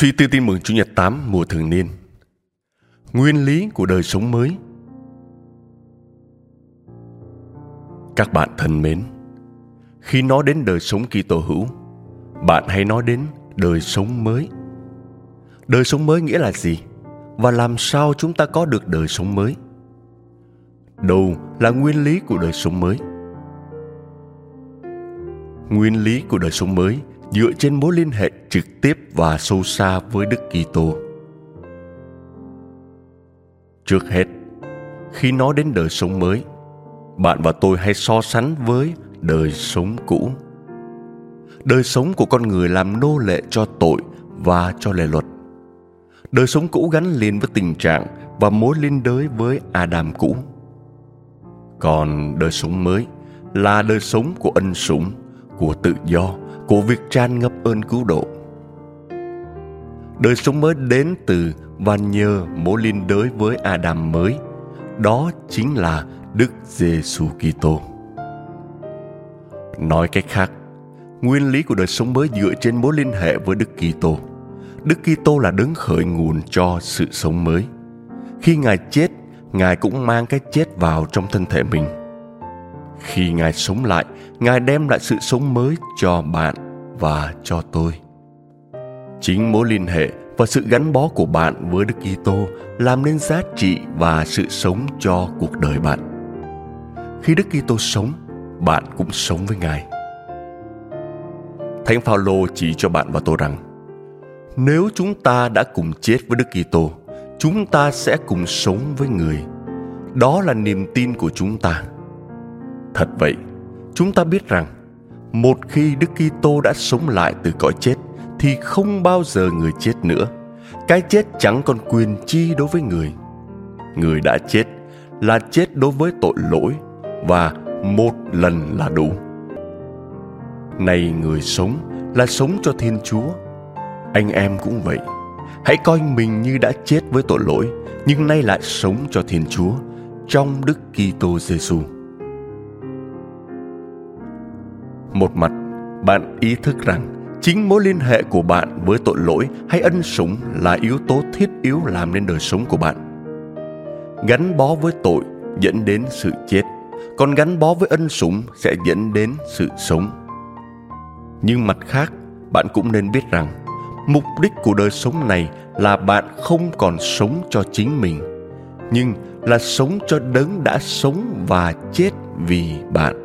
Suy tư tin mừng Chủ nhật 8 mùa thường niên Nguyên lý của đời sống mới Các bạn thân mến, Khi nói đến đời sống Kitô hữu, Bạn hãy nói đến đời sống mới Đời sống mới nghĩa là gì? Và làm sao chúng ta có được đời sống mới? Đâu là nguyên lý của đời sống mới? Nguyên lý của đời sống mới dựa trên mối liên hệ trực tiếp và sâu xa với Đức Kitô. Trước hết, khi nói đến đời sống mới, bạn và tôi hay so sánh với đời sống cũ. Đời sống của con người làm nô lệ cho tội và cho lệ luật. Đời sống cũ gắn liền với tình trạng và mối liên đới với Adam cũ. Còn đời sống mới là đời sống của ân sủng, của tự do, của việc tràn ngập ơn cứu độ. Đời sống mới đến từ và nhờ mối liên đới với Adam mới, đó chính là Đức Giêsu Kitô. Nói cách khác, nguyên lý của đời sống mới dựa trên mối liên hệ với Đức Kitô. Đức Kitô là đấng khởi nguồn cho sự sống mới. Khi Ngài chết, Ngài cũng mang cái chết vào trong thân thể mình. Khi Ngài sống lại, Ngài đem lại sự sống mới cho bạn và cho tôi. Chính mối liên hệ và sự gắn bó của bạn với Đức Kitô làm nên giá trị và sự sống cho cuộc đời bạn. Khi Đức Kitô sống, bạn cũng sống với Ngài. Thánh Phaolô chỉ cho bạn và tôi rằng nếu chúng ta đã cùng chết với Đức Kitô, chúng ta sẽ cùng sống với người. Đó là niềm tin của chúng ta. Thật vậy, chúng ta biết rằng một khi Đức Kitô đã sống lại từ cõi chết thì không bao giờ người chết nữa. Cái chết chẳng còn quyền chi đối với người. Người đã chết là chết đối với tội lỗi và một lần là đủ. Này người sống là sống cho Thiên Chúa. Anh em cũng vậy. Hãy coi mình như đã chết với tội lỗi, nhưng nay lại sống cho Thiên Chúa trong Đức Kitô Giêsu. Một mặt, bạn ý thức rằng chính mối liên hệ của bạn với tội lỗi hay ân sủng là yếu tố thiết yếu làm nên đời sống của bạn. Gắn bó với tội dẫn đến sự chết, còn gắn bó với ân sủng sẽ dẫn đến sự sống. Nhưng mặt khác, bạn cũng nên biết rằng mục đích của đời sống này là bạn không còn sống cho chính mình, nhưng là sống cho đấng đã sống và chết vì bạn.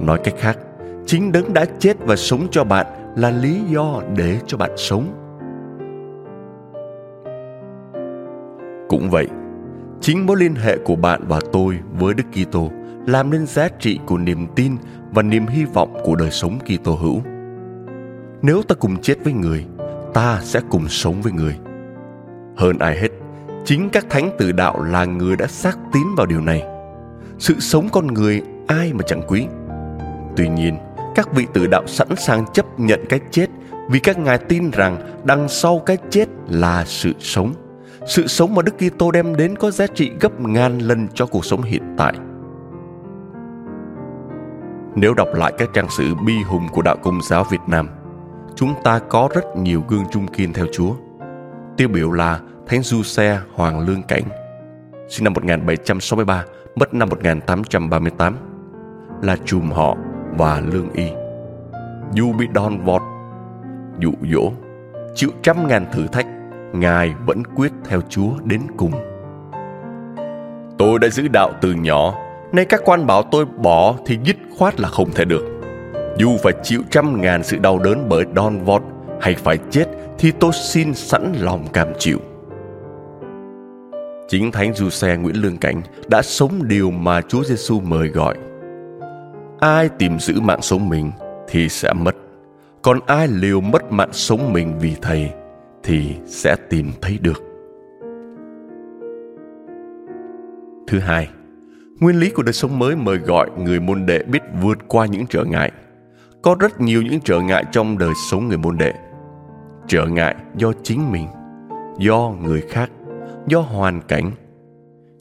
Nói cách khác, chính đấng đã chết và sống cho bạn là lý do để cho bạn sống. Cũng vậy, chính mối liên hệ của bạn và tôi với Đức Kitô làm nên giá trị của niềm tin và niềm hy vọng của đời sống Kitô hữu. Nếu ta cùng chết với người, ta sẽ cùng sống với người. Hơn ai hết, chính các thánh tử đạo là người đã xác tín vào điều này. Sự sống con người ai mà chẳng quý. Tuy nhiên, các vị tử đạo sẵn sàng chấp nhận cái chết vì các ngài tin rằng đằng sau cái chết là sự sống. Sự sống mà Đức Kitô đem đến có giá trị gấp ngàn lần cho cuộc sống hiện tại. Nếu đọc lại các trang sử bi hùng của đạo Công giáo Việt Nam, chúng ta có rất nhiều gương trung kiên theo Chúa. Tiêu biểu là Thánh Du Xe Hoàng Lương Cảnh, sinh năm 1763, mất năm 1838, là chùm họ và lương y. Dù bị đòn vọt, dụ dỗ, chịu trăm ngàn thử thách, Ngài vẫn quyết theo Chúa đến cùng. Tôi đã giữ đạo từ nhỏ, nay các quan bảo tôi bỏ thì dứt khoát là không thể được. Dù phải chịu trăm ngàn sự đau đớn bởi đòn vọt hay phải chết thì tôi xin sẵn lòng cam chịu. Chính Thánh Du-xe Nguyễn Lương Cảnh đã sống điều mà Chúa Giêsu mời gọi. Ai tìm giữ mạng sống mình thì sẽ mất, còn ai liều mất mạng sống mình vì Thầy thì sẽ tìm thấy được. Thứ hai, nguyên lý của đời sống mới mời gọi người môn đệ biết vượt qua những trở ngại. Có rất nhiều những trở ngại trong đời sống người môn đệ. Trở ngại do chính mình, do người khác, do hoàn cảnh,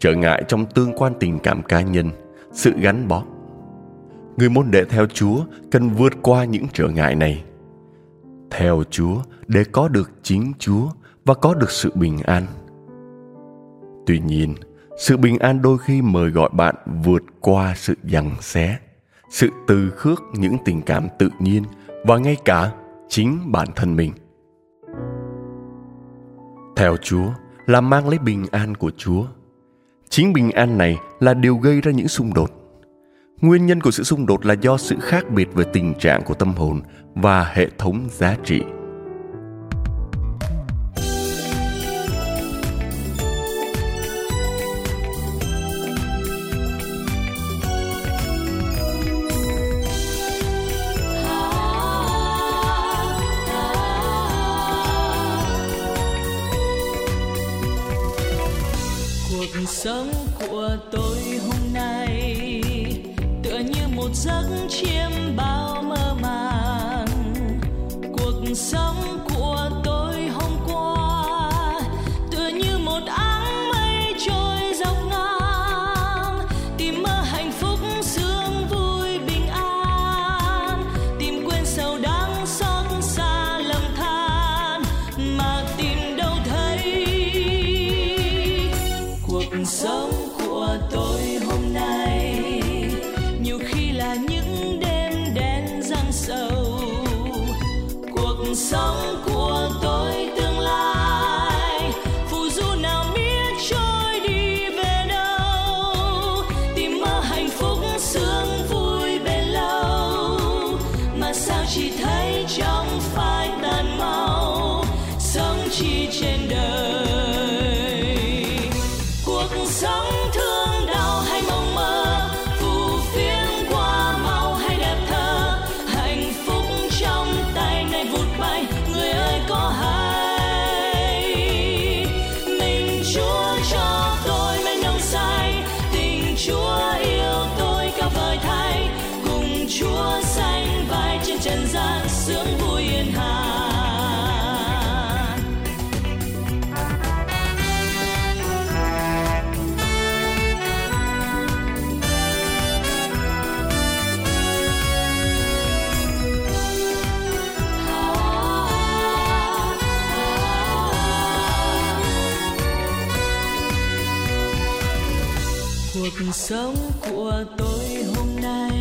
trở ngại trong tương quan tình cảm cá nhân, sự gắn bó. Người môn đệ theo Chúa cần vượt qua những trở ngại này. Theo Chúa để có được chính Chúa và có được sự bình an. Tuy nhiên, sự bình an đôi khi mời gọi bạn vượt qua sự giằng xé sự từ khước những tình cảm tự nhiên và ngay cả chính bản thân mình theo chúa là mang lấy bình an của chúa chính bình an này là điều gây ra những xung đột nguyên nhân của sự xung đột là do sự khác biệt về tình trạng của tâm hồn và hệ thống giá trị. Sống của tôi sống chỉ thấy cuộc sống của tôi hôm nay.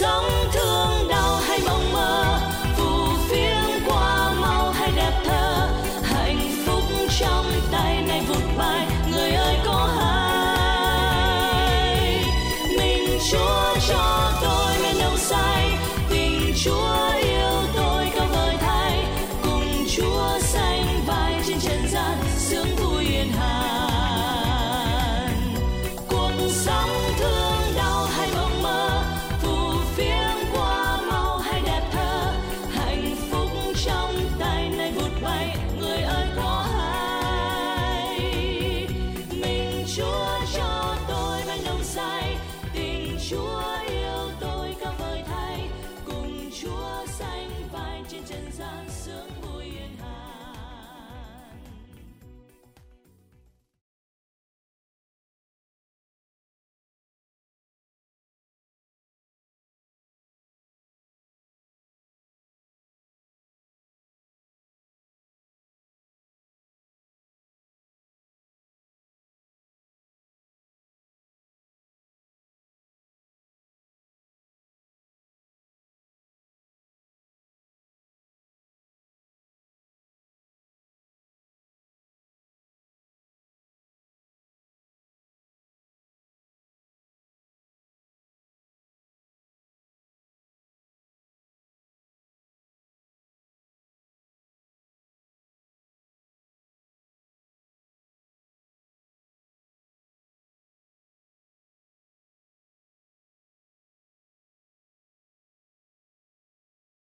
Tôi